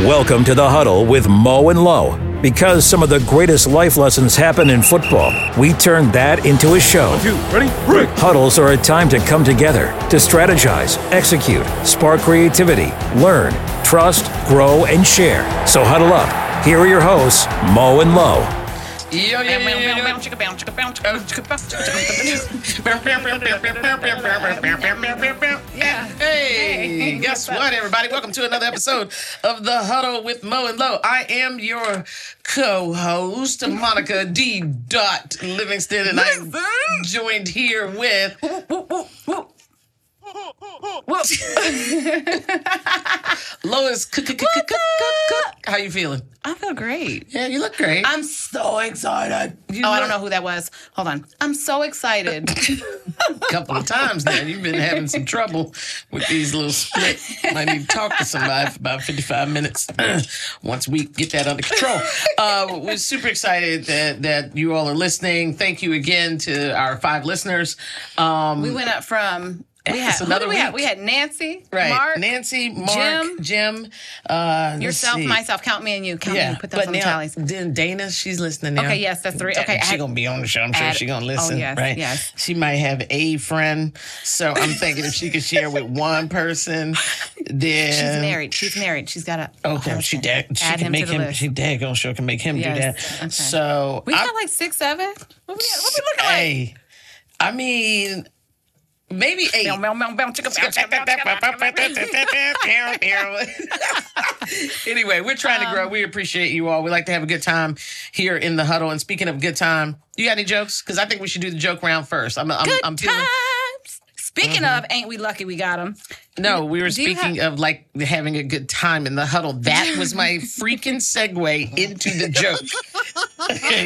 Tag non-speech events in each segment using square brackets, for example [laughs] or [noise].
Welcome to the huddle with Mo and Lo. Because some of the greatest life lessons happen in football, we turn that into a show. One, Two, ready, break. Huddles are a time to come together, to strategize, execute, spark creativity, learn, trust, grow, and share. So huddle up. Here are your hosts, Mo and Lo. Yo, yo, yo. Yeah. Hey, guess what, everybody? Welcome to another episode of The Huddle with Mo and Lo. I am your co-host, Monica D. Dot Livingston, and I'm joined here with [laughs] Lois. Cook, cook, cook, cook, cook, cook. How you feeling? I feel great. Yeah, you look great. I'm so excited. You oh, I don't know who that was. Hold on. I'm so excited. a [laughs] couple of times now. You've been having some trouble with these little split. Might need to talk to somebody for about 55 minutes [clears throat] once we get that under control. Uh, we're super excited that, that you all are listening. Thank you again to our five listeners. Um, we went up from we had another we had? We had Nancy, right. Mark, Nancy, Mark, Jim, Jim, uh, yourself, myself. Count me and you. Count me. Yeah, and Put those on the now, tallies. then Dana, she's listening now. Okay, yes, that's three. Okay, she's gonna be on the show. I'm sure she's gonna oh, listen. yes, right? yes. She might have a friend, so I'm thinking if she could share with one person, then She's married. She's married. She's got a Okay, she dag, she Add can him make the him. list. She daggone sure can make him do that. okay. So we got like six, seven. What we, what we looking like? hey, I mean, maybe eight. Anyway, we're trying to Um, grow. We appreciate you all. We like to have a good time here in the huddle. And speaking of good time, you got any jokes? Because I think we should do the joke round first. I'm, I'm, Good I'm feeling. times. Speaking of, ain't we lucky we got them? No, we were Do speaking of like having a good time in the huddle. That was my freaking segue into the joke.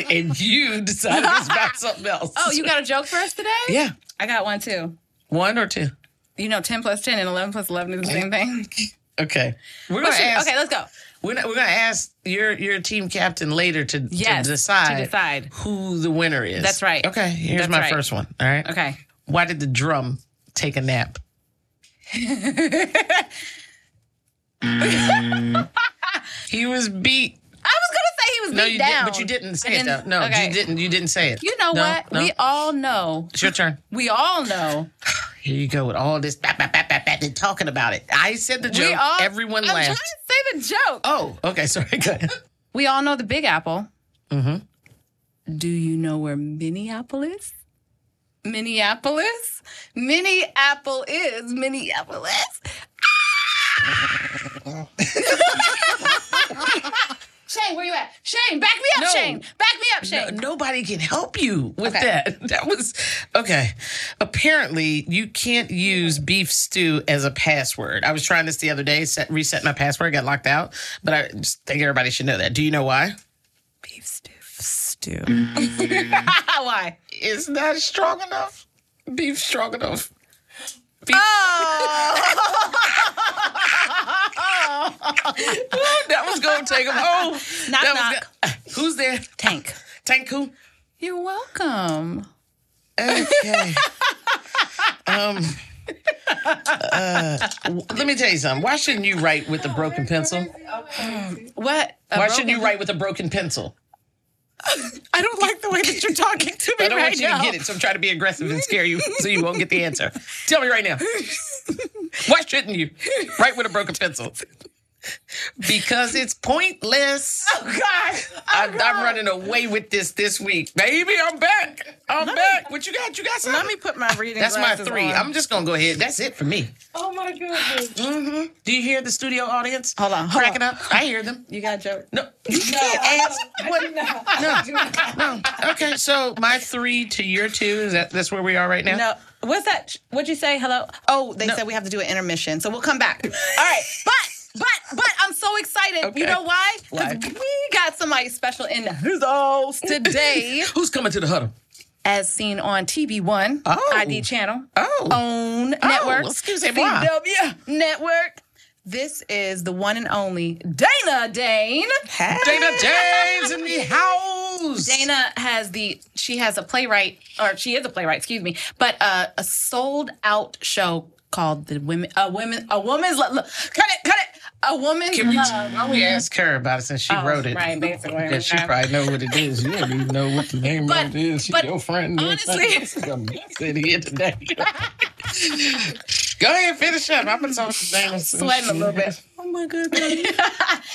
[laughs] and you decided to about something else. Oh, you got a joke for us today? Yeah. I got one too. One or two? You know, 10 plus 10 and 11 plus 11 is the same thing. Okay. We're gonna ask. okay, let's go. We're, not, we're gonna ask your your team captain later to, Yes, to decide to decide. who the winner is. That's right. Okay. Here's That's my right. first one. All right. Okay. Why did the drum take a nap? [laughs] he was beat. Was going to say he was beat No, you down. didn't. But you didn't say it. Though. No, okay. you didn't. You didn't say it. You know No, what? No. We all know. it's your turn. We all know. [sighs] Here you go with all this bat, bat, bat, bat, bat, and talking about it. I said the joke. all. Everyone I'm trying laughed. to say the joke. Oh, okay. Sorry. [laughs] Go ahead. We all know the Big Apple. Mm-hmm. Do you know where Minneapolis? Minneapolis? Minneapolis is Minneapolis. [laughs] Shane, where you at? Shane, back me up, No. Shane. Back me up, No, Shane. nobody can help you with Okay. that. [laughs] That was okay. Apparently, you can't use beef stew as a password. I was trying this the other day, set, reset my password, got locked out. But I just think everybody should know that. Do you know why? Beef stew. Stew. [laughs] Why? It's not strong enough. Beef strong enough. Beef. Oh. [laughs] [laughs] that was going to take him home. Knock, That knock. go- Who's there? Tank. Tank who? You're welcome. Okay. [laughs] um. uh, let me tell you something. Why shouldn't you write with a broken pencil? What? A Why shouldn't you write with a broken pencil? I don't like the way that you're talking to me I don't right want you now. to get it, so I'm trying to be aggressive and scare you so you won't get the answer. Tell me right now. Why shouldn't you write with a broken pencil? Because it's pointless. [laughs] Oh God! I, I'm running away with this this week, baby. I'm back. I'm back. what you got? You got something? Let me put my reading. That's my three. on. I'm just gonna go ahead. That's it for me. Oh my goodness! Mm-hmm. Do you hear the studio audience? Hold on, hold cracking on. up. I hear them. You got a joke? No, you can't ask. [laughs] What? No, [laughs] no. Okay, so my three to your two is that that's where we are right now. No. What's that? What'd you say? Hello? Oh, they No. said we have to do an intermission, so we'll come back. All right, but but but I'm so excited. Okay. You know why? Because we got somebody special in the house today, [laughs] Who's coming to the huddle? as seen on TV One Oh. ID channel, Oh. own network, excuse me, CW network. This is the one and only Dana Dane. Dana James in the house. Dana has the she has a playwright or she is a playwright, excuse me, but uh, a sold out show called the women a women a woman's cut it cut it A woman. Can we, love. why we ask her about it since she Oh, wrote it? Right, basically. Yeah, she probably know what it is. You don't even know what the name But- of it is. She's but your friend. honestly- This is a mess in here today. [laughs] Go ahead, finish up. I'm gonna talk to. Sweating a little bit. Oh my goodness. [laughs]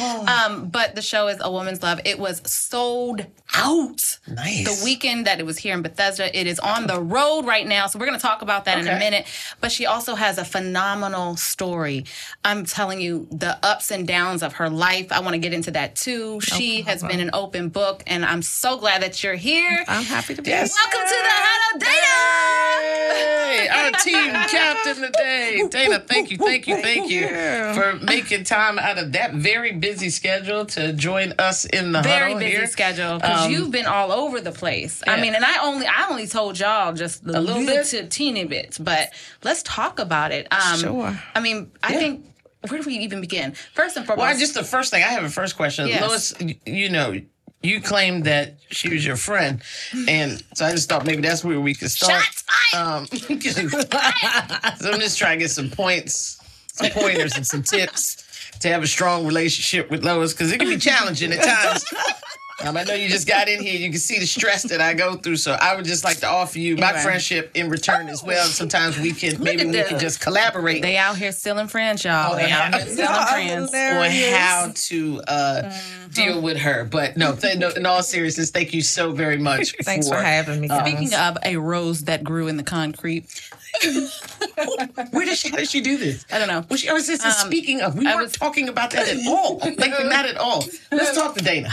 Um, but the show is A Woman's Love. It was sold out. Nice. The weekend that it was here in Bethesda, it is on the road right now. So we're going to talk about that in a minute. But she also has a phenomenal story. I'm telling you, the ups and downs of her life. I want to get into that too. She has been an open book, and I'm so glad that you're here. I'm happy to be Yes. Welcome to the Hello Dana. Hey, our team captain today. Dana, thank you, thank you, thank you [laughs] for making time out of that very busy schedule to join us in the Very busy here. schedule because Um, you've been all over the place. I mean, and I only I only told y'all just the A little bit? to teeny bits, but let's talk about it. Um, Sure. I mean, I think where do we even begin? First and foremost, Well, just the first thing, I have a first question. Yes. Lois, you know, you claimed that she was your friend. And so I just thought maybe that's where we could start. Shots fired! Um, [laughs] so I'm just trying to get some points, some pointers, and some tips to have a strong relationship with Lois because it can be challenging at times. [laughs] Um, I know you just got in here. You can see the stress that I go through. So I would just like to offer you my Right. friendship in return as well. Sometimes we can, maybe we can just collaborate they out here stealing friends, y'all. Oh, they out here [laughs] stealing friends. hilarious. on how to uh, deal with her. But no, th- no, in all seriousness, thank you so very much. [laughs] Thanks for having me. Speaking of a rose that grew in the concrete, [laughs] Where did she? How did she do this? I don't know. Well, she always says, Um, speaking of, we I weren't was- talking about that at all. Like, not at all. Let's talk to Dana.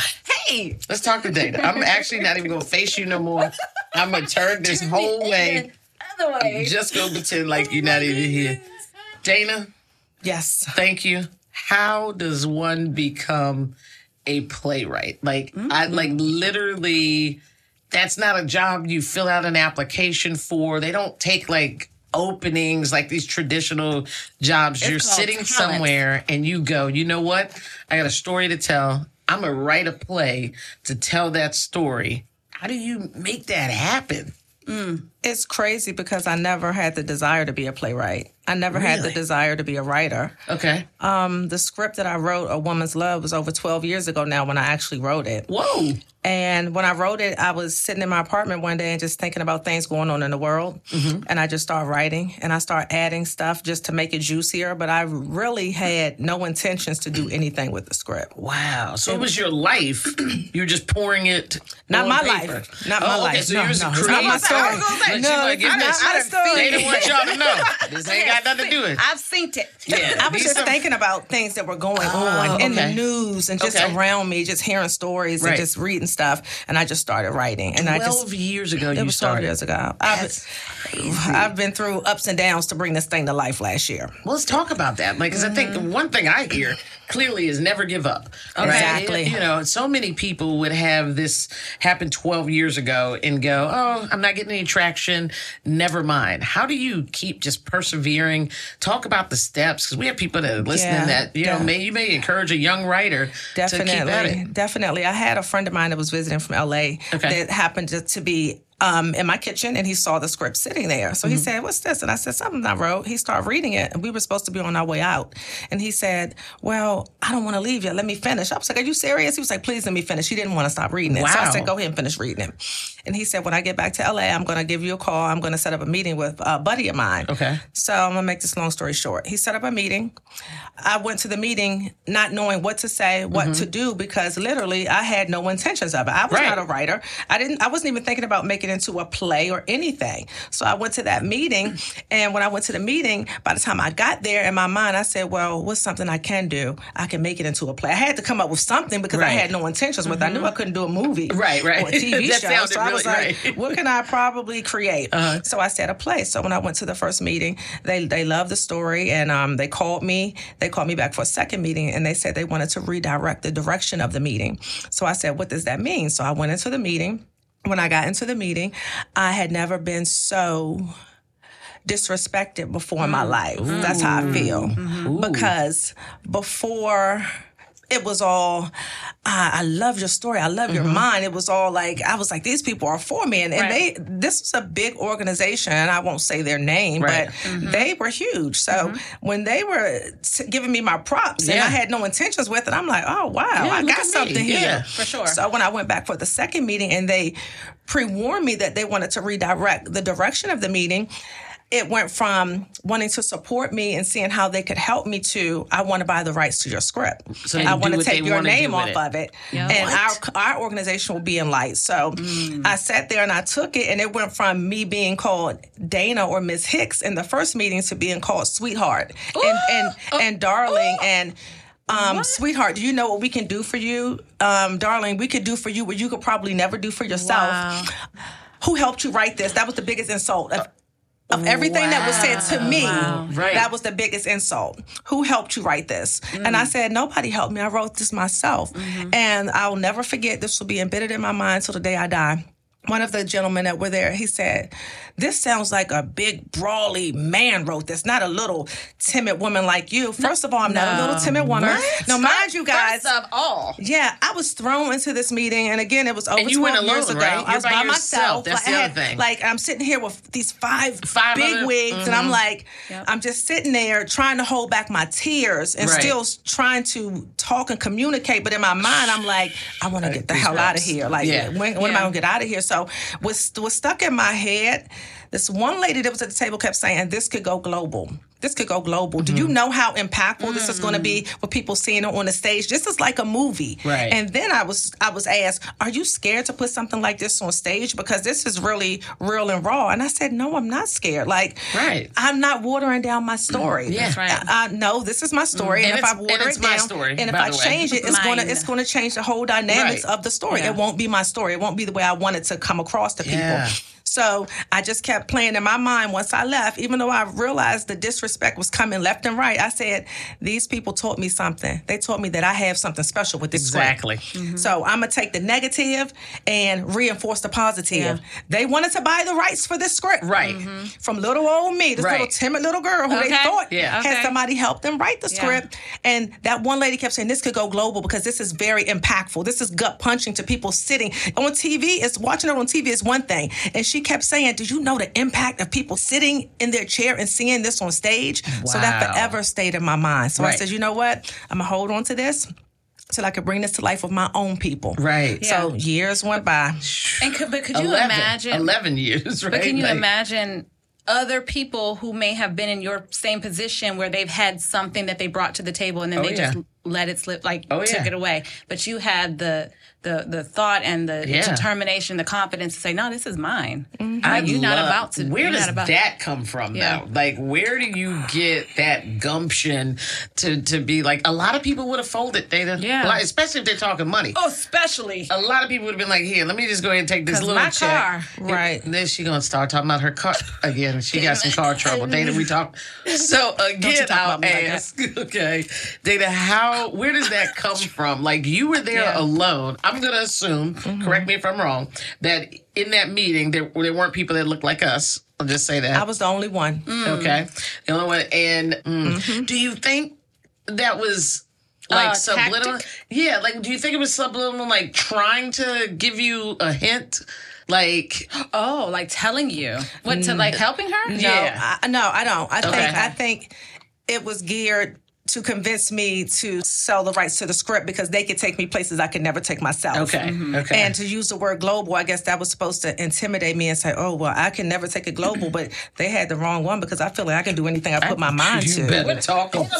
Hey, Let's talk to Dana. I'm actually not even going to face you no more. I'm going to turn this whole way. other way. Just go pretend like you're not even here. Dana, yes. thank you. How does one become a playwright? Like I mm-hmm. like literally that's not a job you fill out an application for. They don't take like openings like these traditional jobs. You're sitting talent. somewhere and you go, you know what? I got a story to tell. I'm gonna write a play to tell that story. How do you make that happen? It's crazy because I never had the desire to be a playwright. I never had the desire to be a writer. Okay. Um, the script that I wrote, A Woman's Love, was over 12 years ago now when I actually wrote it. Whoa. And when I wrote it, I was sitting in my apartment one day and just thinking about things going on in the world. Mm-hmm. And I just started writing and I started adding stuff just to make it juicier. But I really had no intentions to do anything with the script. Wow. So it was your life. [clears throat] You were just pouring it. Not my paper. life. Not Oh, my okay, life. So No, you was a no, it's not my story. I was gonna say, No, gonna it's not my story. They didn't want y'all to know. [laughs] This ain't got nothing to do with it. I've seen it. Yeah, I was just some- thinking about things that were going oh, on in the news and just Okay. around me, just hearing stories Right. and just reading stuff. And I just started writing. And I just Twelve years ago, it you was 12 started. years ago. I've, I've been through ups and downs to bring this thing to life last year. Well, let's talk about that. Like, because I think one thing I hear clearly is never give up. right? Exactly. You know, so many people would have this happen 12 years ago and go, oh, I'm not getting any traction. Never mind. How do you keep just persevering? Talk about the steps because we have people that are listening Yeah, that, you know, may, you may encourage a young writer to keep at Definitely, it. definitely. I had a friend of mine that was visiting from LA Okay. that happened to, to be um, in my kitchen and he saw the script sitting there. So he Mm-hmm. said, What's this? And I said, Something I wrote. He started reading it and we were supposed to be on our way out. And he said, Well, I don't want to leave yet. Let me finish. I was like, Are you serious? He was like, Please let me finish. He didn't want to stop reading it. So I said, Go ahead and finish reading it. And he said, When I get back to LA, I'm going to give you a call. I'm going to set up a meeting with a buddy of mine. Okay. So I'm gonna make this long story short. He set up a meeting. I went to the meeting not knowing what to say, what to do, because literally I had no intentions of it. I was Right. not a writer. I didn't. I wasn't even thinking about making it into a play or anything. So I went to that meeting, and when I went to the meeting, by the time I got there, in my mind, I said, "Well, what's something I can do? I can make it into a play." I had to come up with something because I had no intentions with. it. I knew I couldn't do a movie, Right, right. or a TV [laughs] show. So I was really like, right. Uh-huh. what can I probably create? So I said a play. So when I went to the first meeting, they they loved the story and um, they called me. They called me back for a second meeting and they said they wanted to redirect the direction of the meeting. So I said, what does that mean? So I went into the meeting. When I got into the meeting, I had never been so disrespected before in my mm. life. That's how I feel. Mm-hmm. Because before it was all I, I love your story. I love your mm-hmm. mind. It was all like I was like these people are for me, and, and Right. they this was a big organization. and I won't say their name, Right. but they were huge. So mm-hmm. when they were t- giving me my props, and I had no intentions with it, I'm like, oh wow, I got at me. something Yeah, here for sure. So when I went back for the second meeting, and they pre-warned me that they wanted to redirect the direction of the meeting. It went from wanting to support me and seeing how they could help me to I want to buy the rights to your script. So I want to take your name off it. of it, and our our organization will be in light. So I sat there and I took it, and it went from me being called Dana or Miss Hicks in the first meeting to being called Sweetheart and and and Darling and. Um, sweetheart, do you know what we can do for you? Um, darling, we could do for you what you could probably never do for yourself. Wow. Who helped you write this? That was the biggest insult. Of, of everything that was said to me, Right. that was the biggest insult. Who helped you write this? And I mm. said, nobody helped me. I wrote this myself. Mm-hmm. And I'll never forget, this will be embedded in my mind till the day I die. One of the gentlemen that were there, he said, This sounds like a big, brawly man wrote this, not a little timid woman like you. First of all, I'm not a little timid woman. No, mind you guys. First of all, Yeah, I was thrown into this meeting, and again, it was over And you 12 went years alone, ago. right? I was by by, myself. That's like, the other thing. Like I'm sitting here with these five, Five big other- wigs, and I'm mm-hmm. like, I'm just sitting there trying to hold back my tears and Right. still trying to talk and communicate. But in my mind, I'm like, I want to get the hell out of here. Like, Yeah. when, when am I gonna get out of here? So what's was stuck in my head. This one lady that was at the table kept saying, "This could go global." This could go global. Do Mm-hmm. you know how impactful this is going to be mm. with people seeing it on the stage? This is like a movie. Right. And then I was I was asked, "Are you scared to put something like this on stage because this is really real and raw?" And I said, "No, I'm not scared. Like, Right. I'm not watering down my mm. story. Yeah. That's right. I, I know this is my mm. story, and, And if I water it's it my down, story, and if I change it, it's gonna it's gonna change the whole dynamics Right. of the story. Yeah. It won't be my story. It won't be the way I want it to come across to people." Yeah. So I just kept playing in my mind once I left, even though I realized the disrespect was coming left and right. I said, These people taught me something. They taught me that I have something special with this script. Exactly. Mm-hmm. So I'm gonna take the negative and reinforce the positive. Yeah. They wanted to buy the rights for this script. Right. Mm-hmm. From little old me, this Right. little timid little girl who they thought Yeah. had Okay. somebody help them write the Yeah. script. And that one lady kept saying, This could go global because this is very impactful. This is gut punching to people sitting on TV. It's watching it on TV is one thing. And she kept saying, Did you know the impact of people sitting in their chair and seeing this on stage? So that forever stayed in my mind. So I said, You know what? I'm gonna hold on to this. so I could bring this to life with my own people. Right. So years went by. and could, but could you 11, imagine? 11 years, right? But can you Like- imagine other people who may have been in your same position where they've had something that they brought to the table and then Oh, they yeah. just let it slip, like Oh, took yeah. it away. But you had the the the thought and the Yeah. determination, the confidence to say, "No, this is mine. Mm-hmm. I you're not love- about to. Where does about, that come from, Yeah. though? Like, where do you get that gumption to to be like? A lot of people would have folded, Dana. Yeah. Like, especially if they're talking money. Oh, especially. A lot of people would have been like, "Here, let me just go ahead and take this little my check." car. Right. And then she gonna start talking about her car again. She got some car trouble. [laughs] Dana, we talk. So again, talk I'll about me like ask. [laughs] okay, Dana, how? Where does that come from? Like you were there Yeah. alone. I'm gonna assume. Correct me if I'm wrong. That in that meeting there there weren't people that looked like us. I'll just say that. I was the only one. Okay. The only one. And mm, do you think that was like Uh, subliminal? tactic? Yeah. Like, do you think it was subliminal, like trying to give you a hint? Like, Oh, like telling you what to like helping her? No, Yeah. I, no, I don't. I Okay. think I think it was geared to convince me to sell the rights to the script because they could take me places I could never take myself. okay, okay. And to use the word global, I guess that was supposed to intimidate me and say, "Oh, well, I can never take it global." But they had the wrong one because I feel like I can do anything I put my mind [laughs] you to. better talk about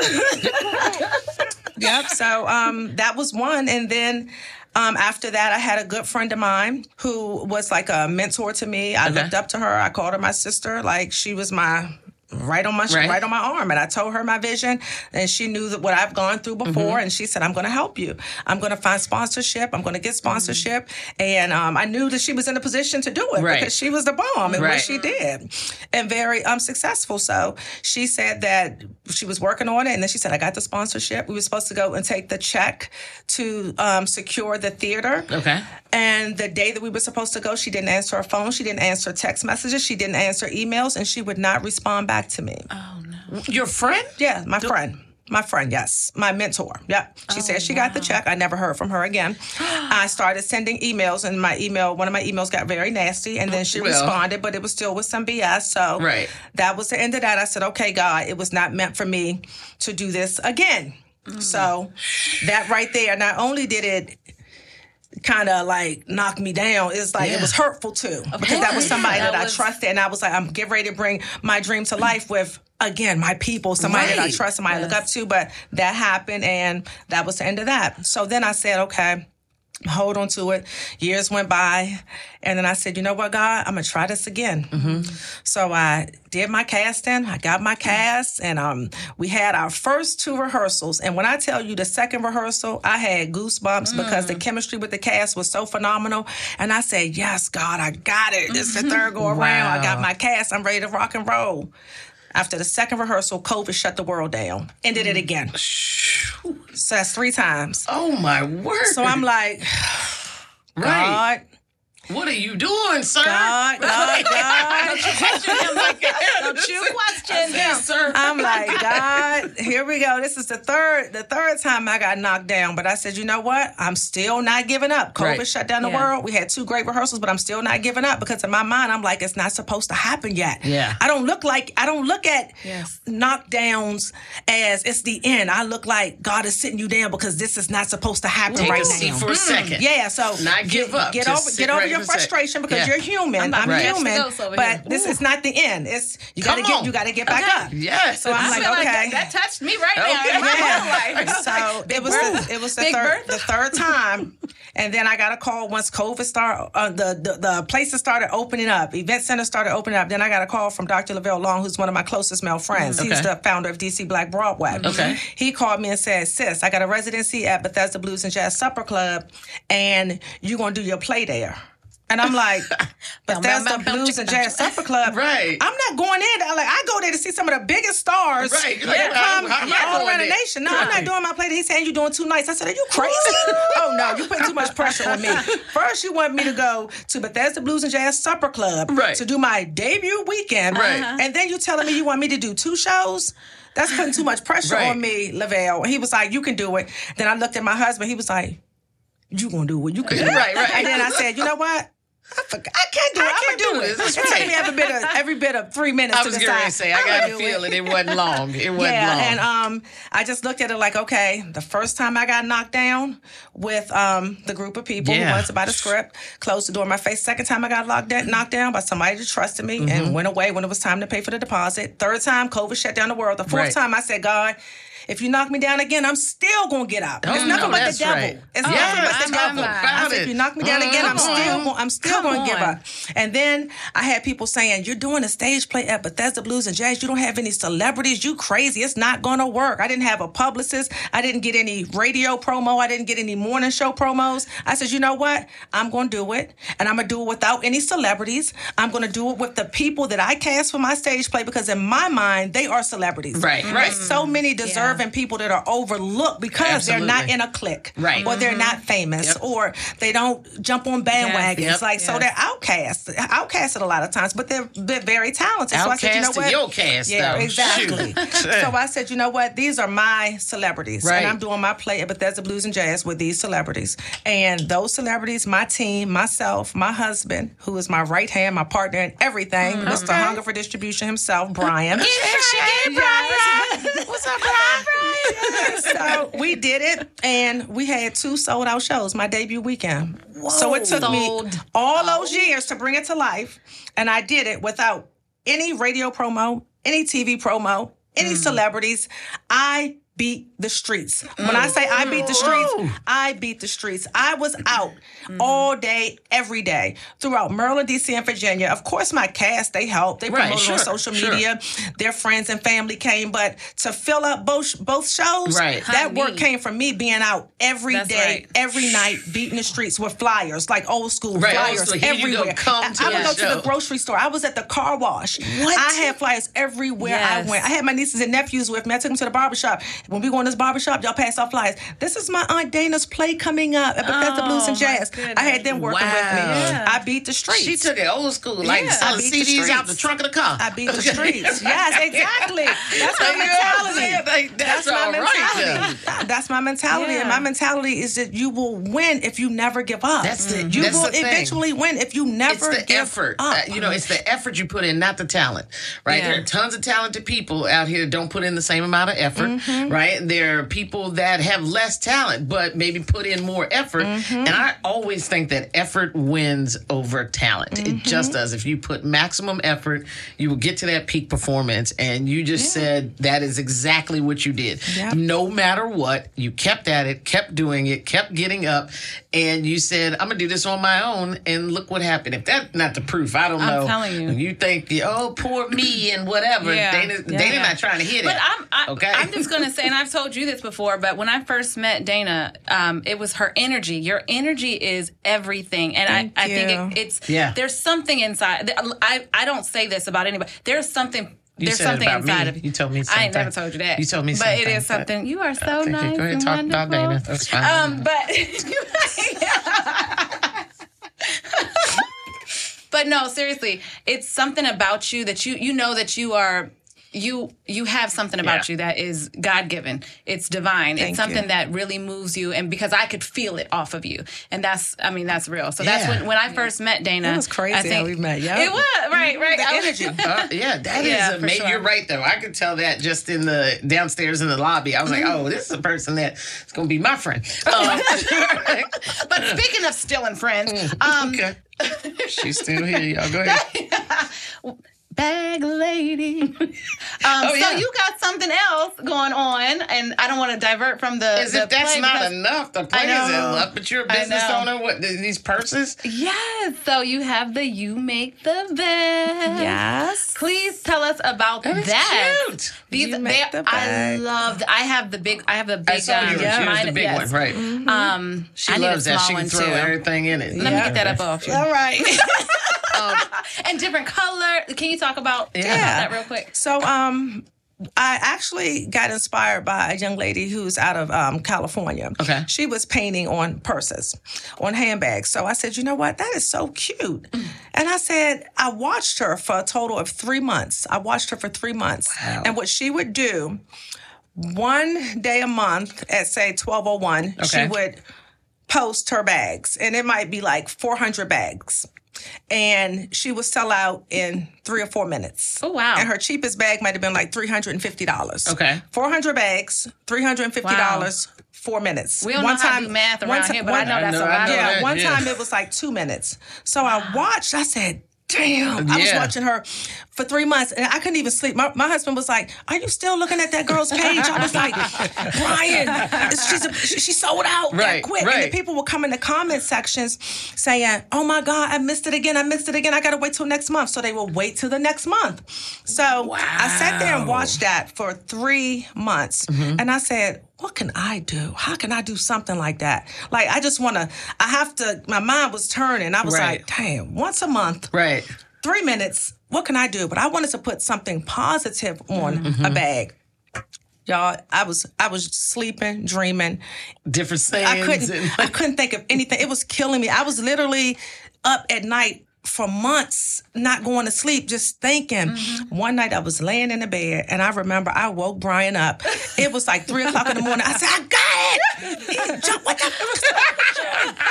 it. [laughs] Yep. So um, that was one, and then. Um, after that, I had a good friend of mine who was like a mentor to me. I Okay. looked up to her. I called her my sister. Like she was my right on my Right. right, on my arm, and I told her my vision, and she knew that what I've gone through before, Mm-hmm. and she said, "I'm going to help you. I'm going to find sponsorship. I'm going to get sponsorship." And um, I knew that she was in a position to do it Right. because she was the bomb, and Right. what she did, and very um successful. So she said that she was working on it, and then she said, "I got the sponsorship. We were supposed to go and take the check to um, secure the theater." Okay. And the day that we were supposed to go, she didn't answer her phone. She didn't answer text messages. She didn't answer emails, and she would not respond back to me. Oh no. Your friend? Yeah, my friend. My friend, yes. My mentor. Yep. She said she got the oh, check. I never heard from her again. I started sending emails, and my email, one of my emails got very nasty, and then she Well. responded, but it was still with some BS. So Right. that was the end of that. I said, okay, God, it was not meant for me to do this again. Mm. So that right there, not only did it kind of like knocked me down, it's like it was hurtful too. Because that was somebody That that, was- I trusted, and I was like, I'm getting ready to bring my dream to life with. Again, my people, somebody that I trust, somebody I look up to, but that happened and that was the end of that. So then I said, okay, hold on to it. Years went by, and then I said, you know what, God, I'm gonna try this again. So I did my casting. I got my cast, and um, we had our first two rehearsals. And when I tell you the second rehearsal, I had goosebumps because the chemistry with the cast was so phenomenal. And I said, yes, God, I got it. It's the third go around. I got my cast. I'm ready to rock and roll. After the second rehearsal, COVID shut the world down. Ended it mm. again. So that's three times. Oh my word! So I'm like, [sighs] right. God, What are you doing, sir? God, God, God. [laughs] Don't you question him. Yes, sir. I'm like, God, here we go. This is the third, the third time I got knocked down. But I said, you know what? I'm still not giving up. COVID Right. shut down the Yeah. world. We had two great rehearsals, but I'm still not giving up because in my mind, I'm like, it's not supposed to happen yet. Yeah. I don't look like I don't look at Yes. knockdowns as it's the end. I look like God is sitting you down because this is not supposed to happen Take right a seat now. for a mm-hmm. second. Yeah, so Not give get, up. Get Just over, get over right your for a sec. frustration because Yeah. you're human. I'm, I'm Right. human, catch the ghost over but here. This is not the end. It's you got to Come get you got to get back Okay. up. Yes. So I'm I like, okay. that, that touched me right now Okay. in my Yeah. life. So it was the, it was the Big third Bertha? the third time, and then I got a call once COVID started. Uh, the, the the places started opening up, event centers started opening up. Then I got a call from Dr. Lavelle Long, who's one of my closest male friends. He's Okay. the founder of DC Black Broadway. Okay. He called me and said, "Sis, I got a residency at Bethesda Blues and Jazz Supper Club, and you're gonna do your play there." And I'm like, but that's the Blues and Jazz Supper Club. Right. I'm not going in. I like I go there to see some of the biggest stars. Right. You're that like, how- come how am I all going around the nation. No, I'm not doing my play. He's saying you're doing two nights. I said, Are you crazy? [laughs] oh no, you're putting too much pressure on me. [laughs] First, you want me to go to Bethesda Blues and Jazz Supper Club Right. to do my debut weekend. Right. Uh-huh. And then you telling me you want me to do two shows? That's putting too much pressure Right. on me, Lavelle. And he was like, You can do it. Then I looked at my husband. He was like, You gonna do it. You can do. Right, right. And then I said, You know what? I, forgot. I can't do it. I I'm can't gonna do do it. this. It took right. me every bit of every bit of three minutes I to was ready to say, I I'm got a feeling it. wasn't long. It wasn't yeah, long. and um, I just looked at it like, okay, the first time I got knocked down with um the group of people Yeah. who wanted to buy the script, closed the door in my face. Second time I got locked down, knocked down by somebody that trusted me Mm-hmm. and went away when it was time to pay for the deposit. Third time, COVID shut down the world. The fourth Right. time, I said, God. If you knock me down again, I'm still gonna get up. Oh, it's nothing no, but that's the devil. right. It's Yes, nothing but the I'm devil. not I about said, if you knock me down again, I'm still on. gonna, I'm still Come gonna give up. And then I had people saying, You're doing a stage play at Bethesda Blues and Jazz. You don't have any celebrities. You crazy. It's not gonna work. I didn't have a publicist. I didn't get any radio promo. I didn't get any morning show promos. I said, You know what? I'm gonna do it. And I'm gonna do it without any celebrities. I'm gonna do it with the people that I cast for my stage play because in my mind, they are celebrities. Right, right. There's so many deserving people that are overlooked because they're not in a clique. Right. Or they're not famous. Yep. Or they don't jump on bandwagons. Yep. Like so they're outcast, outcasted a lot of times, but they're, they're very talented. so I said, you know Outcast to what? your cast, yeah, though. exactly. [laughs] so I said, you know what? These are my celebrities, Right. and I'm doing my play at Bethesda Blues and Jazz with these celebrities, and those celebrities, my team, myself, my husband, who is my right hand, my partner, and everything, Mm-hmm. Mr. Hungerford Distribution himself, Brian. [laughs] What's up, Brian? So we did it, and we had two sold out shows my debut weekend. so it took me all those years to bring it to life, and I did it without any radio promo, any TV promo, any celebrities. I beat the streets. When I mm. say I beat the streets, I beat the streets. I was out mm-hmm. all day, every day, throughout Maryland, DC, and Virginia. Of course, my cast, they helped. They Right, promoted on sure, social sure. media. Their friends and family came, but to fill up both both shows, Right. that work Honey. came from me being out every day, That's right. every night, beating the streets with flyers, like old school Right, old flyers school. Here you go, everywhere. come I- to I would the go to the grocery store. I was at the car wash. What? I had flyers everywhere Yes. I went. I had my nieces and nephews with me. I took them to the barbershop. When we go in this barbershop, y'all pass off flyers. This is my aunt Dana's play coming up at Bethesda Oh, Blues and Jazz. goodness. I had them working with me. Wow. I beat the streets. She took it old school, like Yeah. selling I beat the CDs out the trunk of the car. I beat the [laughs] streets. Yes, exactly. That's my [laughs] You know what I'm mentality. saying? Like, that's my all right mentality. That's my mentality. And my mentality is that you will win if you never give up. That's the- you that's will the thing. eventually win if you it's never the give effort. up. Uh, you know, it's the effort you put in, not the talent. Right? Yeah. There are tons of talented people out here that don't put in the same amount of effort. Mm-hmm. Right? There are people that have less talent but maybe put in more effort. Mm-hmm. And I always think that effort wins over talent. It Mm-hmm. just does. If you put maximum effort, you will get to that peak performance. And you just said that is exactly what you did. Yep. No matter what, you kept at it, kept doing it, kept getting up, and you said, I'm gonna do this on my own, and look what happened. If that's not the proof, I don't know. I'm telling you. When you think, oh, poor me and whatever, Yeah. Dana, Yeah. Dana Yeah. not trying to hit it. But I'm, I, okay. I'm just gonna say, and I've told you this before, but when I first met Dana, um, it was her energy. Your energy is everything, and Thank I, I think it, it's Yeah. There's something inside. I, I don't say this about anybody. There's something. You there's something about inside me. of You You told me something. I ain't never told you that. You told me something, but it is something. You are so nice. go ahead, and talk about wonderful. Dana. That's fine. Um, but [laughs] [laughs] but no, seriously, it's something about you that you you know that you are you you have something about Yeah. you that is God given. It's divine. Thank it's something you. that really moves you, and because I could feel it off of you, and that's I mean that's real. So that's when when I first met Dana. It was crazy I think, how we met, yeah. it was right, right. The energy. [laughs] Uh, yeah, that is Yeah, a for maybe sure. You're right though. I could tell that just in the downstairs in the lobby. I was like, oh, this is a person that's going to be my friend. [laughs] [laughs] Um, but speaking of still in friends, um, okay, she's still here. Y'all go ahead. Bag lady. [laughs] um, Oh, yeah. So you got something else going on, and I don't want to divert from the. As the if that's not enough. The play is know. enough, but you're a I business owner. What these purses? Yes. So you have the you make the bed. Yes. Please tell us about That is that. cute. These You make they, the I bag. love. I have the big. I have the big. I saw um, yours. Yours mine- the big yes. one, right? Um, She I need loves that. She can throw too. everything in it. Let me get that up off you. All right. [laughs] And different color. Can you talk about Yeah. that real quick? So, um, I actually got inspired by a young lady who's out of um, California. Okay. She was painting on purses, on handbags. So I said, you know what? That is so cute. And I said, I watched her for a total of three months. I watched her for three months. Wow. And what she would do, one day a month at say 1201, Okay. she would post her bags. And it might be like 400 bags. And she would sell out in three or four minutes. Oh, wow. And her cheapest bag might have been like three hundred and fifty dollars. Okay. four hundred bags, three hundred and fifty dollars, four minutes. We don't know how to do math around here, but I know I that's know- a I lot. Yeah, one yeah. time it was like two minutes. So I watched. I said, "Damn!" I was watching her for three months, and I couldn't even sleep. My, my husband was like, "Are you still looking at that girl's page?" I was like, "Brian, she's a, she, sold out Right, quick." And the people would come in the comment sections saying, "Oh my God, I missed it again! I missed it again! I got to wait till next month." So they will wait till the next month. So I sat there and watched that for three months, Mm-hmm. and I said, "What can I do? How can I do something like that? Like I just want to. I have to. My mind was turning. I was Right. like, damn, once a month, Right. three minutes. What can I do? But I wanted to put something positive on Mm-hmm. a bag. Y'all, I was I was sleeping, dreaming. Different things I couldn't I couldn't think of anything. It was killing me. I was literally up at night for months, not going to sleep, just thinking. Mm-hmm. One night I was laying in the bed and I remember I woke Brian up. It was like three o'clock in the morning. I said, I got it. He jumped, what the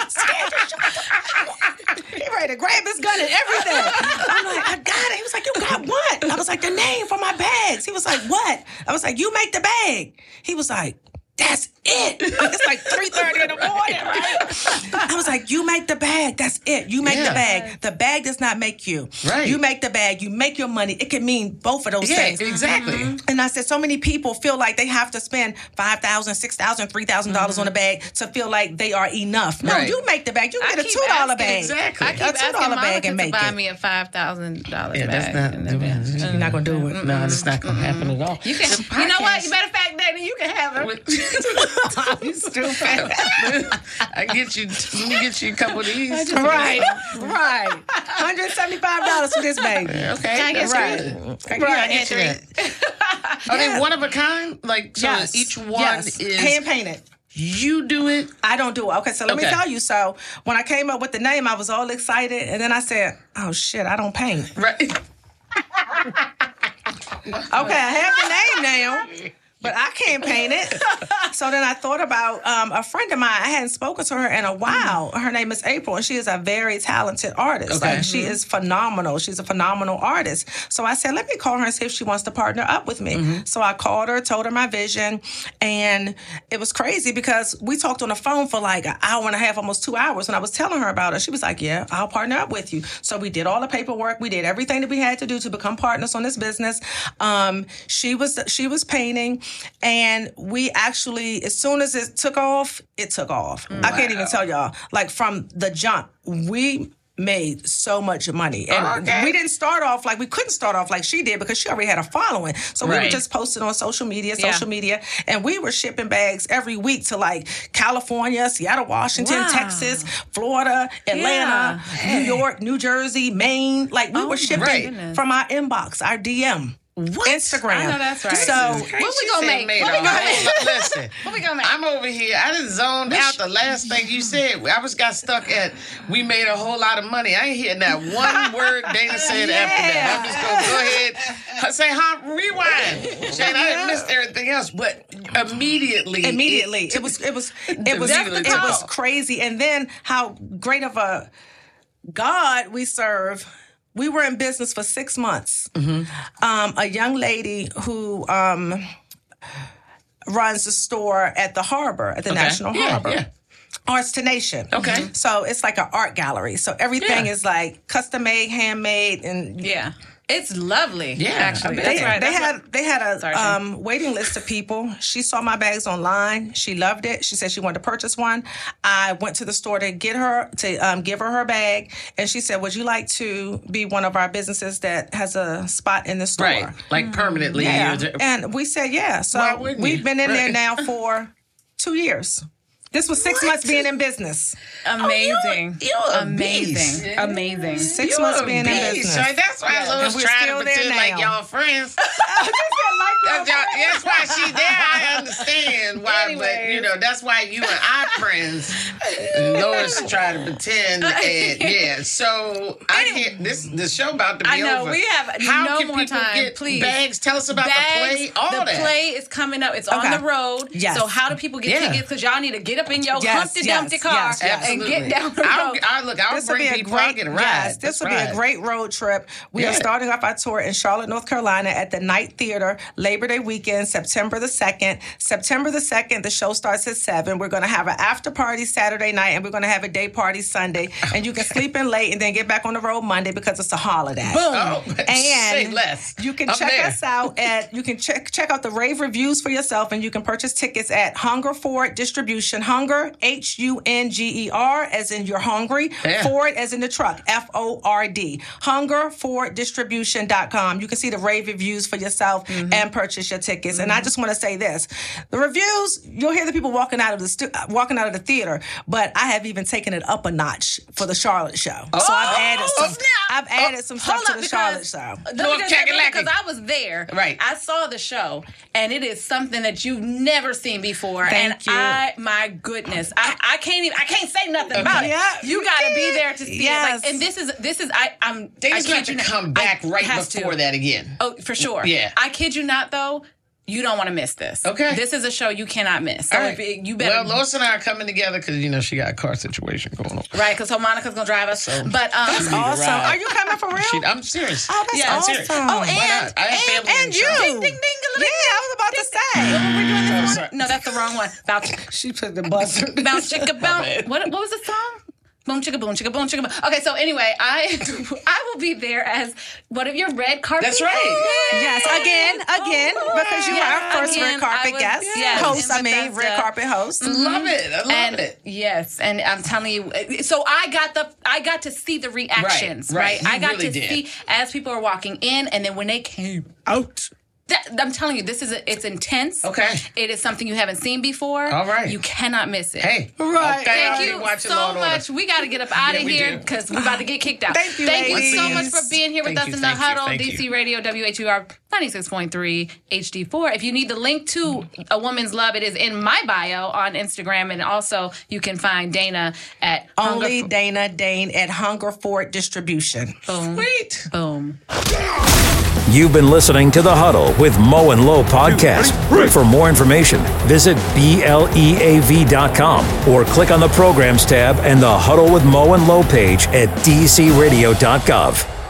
scared the shit. He ready to grab his gun and everything. I'm like, I got it. He was like, You got what? I was like, the name for my bags. He was like, What? I was like, You make the bag. He was like, that's it. It's like [laughs] 3.30 in the morning, right? I was like, you make the bag. That's it. You make Yeah. the bag. The bag does not make you. Right. You make the bag. You make your money. It can mean both of those yeah, things. exactly. Mm-hmm. And I said, so many people feel like they have to spend $5,000, $6,000, $3,000 mm-hmm. on a bag to feel like they are enough. No, Right. you make the bag. You I get a $2 asking- bag. Exactly. I keep A asking $2 Monica bag and to make buy it. me a five thousand dollars Yeah, bag. that's not And doing then- uh, You're not going to do it. No, it's not going to happen at all. You can. You know what? Matter of fact, Danny, you can have it. [laughs] you stupid. [laughs] I get you. Let me get you a couple of these. right, right. $175 for this baby. Okay. Can I get right. three? Okay, Right. I get you Three. that. Are they one of a kind? Like so yes. each one yes. is hand painted. you do it. I don't do it. Okay, so let me tell you. So when I came up with the name, I was all excited, and then I said, "Oh shit, I don't paint." Right. Okay, I have the name now, [laughs] but I can't paint it. [laughs] so then I thought about um, a friend of mine. I hadn't spoken to her in a while. Her name is April, and she is a very talented artist. Okay. Like she is phenomenal. She's a phenomenal artist. So I said, let me call her and see if she wants to partner up with me. So I called her, told her my vision, and it was crazy because we talked on the phone for like an hour and a half, almost two hours. And I was telling her about it. She was like, "Yeah, I'll partner up with you." So we did all the paperwork. We did everything that we had to do to become partners on this business. Um, she was she was painting, and we actually, as soon as it took off, it took off. I can't even tell y'all. Like from the jump, we made so much money and oh, Okay. we didn't start off like we couldn't start off like she did because she already had a following so we were just posting on social media Yeah. social media and we were shipping bags every week to like california seattle washington Wow. texas florida atlanta new york new jersey maine like we oh were shipping Right. from our inbox our dm instagram I know that's right. so What we gonna make? Made What we gonna make? Listen, What we gonna make? I'm over here. I just zoned out the last thing you said. I was got stuck at we made a whole lot of money. I ain't hearing that one [laughs] word Dana said after that. I'm just gonna go ahead I say, huh, rewind. Shane, I didn't miss everything else, but immediately immediately it, was it was it was it was crazy and then how great of a god we serve we were in business for six months Mm-hmm. um, a young lady who um, runs a store at the harbor at the Okay. national Yeah, harbor yeah. Arts to Nation. Okay. So it's like an art gallery. So everything Yeah. is like custom made, handmade, and Yeah, it's lovely. Yeah, actually, I that's they, right. they that's had right. they had a Sorry, um, waiting list of people. She saw my bags online. She loved it. She said she wanted to purchase one. I went to the store to get her to um, give her her bag, and she said, "Would you like to be one of our businesses that has a spot in the store?" Right. Like permanently. Yeah. you're- And we said, "Yeah." So we've been in there now for two years. This was six months being in business. Oh, amazing. you're a amazing, beast. amazing. Six You're months a being in business. Shane. That's why Yeah. Lois And trying to there pretend [laughs] like y'all friends. I just said, like That's, y'all- that's why she's there. I [laughs] understand why, but you know that's why you and I friends. And Lois try to pretend, [laughs] and yeah. So I can't. This the show about to be I know, over. we have How no can more people time, Get please. bags. Tell us about Bags, the play. All the that. play is coming up. It's Okay. on the road. Yes. So how do people get Yeah. tickets? Because y'all need to get up in your Yes, Humpty yes, Dumpty car yes, yes. and Absolutely. get down the I'll, road. I'll look. I'll This will bring be a great get a ride. yes. This That's will be a great road trip. We are starting off our tour in Charlotte, North Carolina, at the Knight Theater Labor Day weekend, September the second. September the second, the show starts at seven. We're going to have an after party Saturday night, and we're going to have a day party Sunday. And you can sleep in late and then get back on the road Monday because it's a holiday. Oh, [laughs] say And less. you can I'm check there. us out at you can check check out the rave reviews for yourself and you can purchase tickets at Hungerford Distribution. Hunger H U N G E R as in you're hungry. Yeah. Ford as in the truck. F O R D. Hunger Ford Distribution.com. You can see the rave reviews for yourself Mm-hmm. and purchase your tickets. And I just want to say this. The reviews, you'll hear the people walking out of the stu- walking out of the theater, but I have even taken it up a notch for the Charlotte show. so I've added some snap. I've added some stuff Hold to up, the Charlotte because show. let North me just say, Kakalaki. because I was there. Right. I saw the show, and it is something that you've never seen before. Thank and you. I, my goodness, I, I can't even, I can't say nothing about Yeah, it. You you got to be there to see Yes. it. Like, and this is, this is, I, I'm. Dana's I going kid to you not- come I- back right has to. before that again. Oh, for sure. Yeah. I kid you not, though. You don't want to miss this. Okay. This is a show you cannot miss. So All if right. it- you better. Well, Lois and I are coming together because you know she got a car situation going on. Right, because so Monica's gonna drive us. but um, That's awesome. Are you coming for real? She, I'm serious. Oh, that's Yeah, I'm serious. awesome. Oh, and? I have and, family and you. Ding, ding, ding, Yeah, I was about to say. what were we doing this Oh. No, that's the wrong one. Bounce, [laughs] She put the buzzer. bounce, chicka, [laughs] bounce. What, what was the song? Boom, chicka, boom, chicka, boom, chicka, boom. Okay, so anyway, I [laughs] I will be there as one of your red carpet. That's right. Yes, again, oh, again, because you Yes, are our first again, red carpet I was- guest. yes, host, I mean, red uh, carpet host. Love it. I love and it. yes, and I'm telling you, so I got the I got to see the reactions, right. right? I You got really to did. see as people are walking in, and then when they came out, That, I'm telling you, this is a, it's intense. Okay. It is something you haven't seen before. All right. You cannot miss it. Hey, Right. okay, Thank you so Law and Order. much. We got to get up out Yeah, of we here because we're about to get kicked out. Thank you, Thank you so much for being here with Thank us you, in the thank you, huddle. thank DC you. Radio, WHUR 96.3 HD4. If you need the link to A Woman's Love, it is in my bio on Instagram. And also, you can find Dana at Only Hunger Dana Dane at Hungerford Distribution. Boom. Sweet. Boom. You've been listening to The Huddle with Mo and Lo podcast. For more information, visit E BLEAV.com or click on the programs tab and the Huddle with Mo and Lo page at dcradio.gov.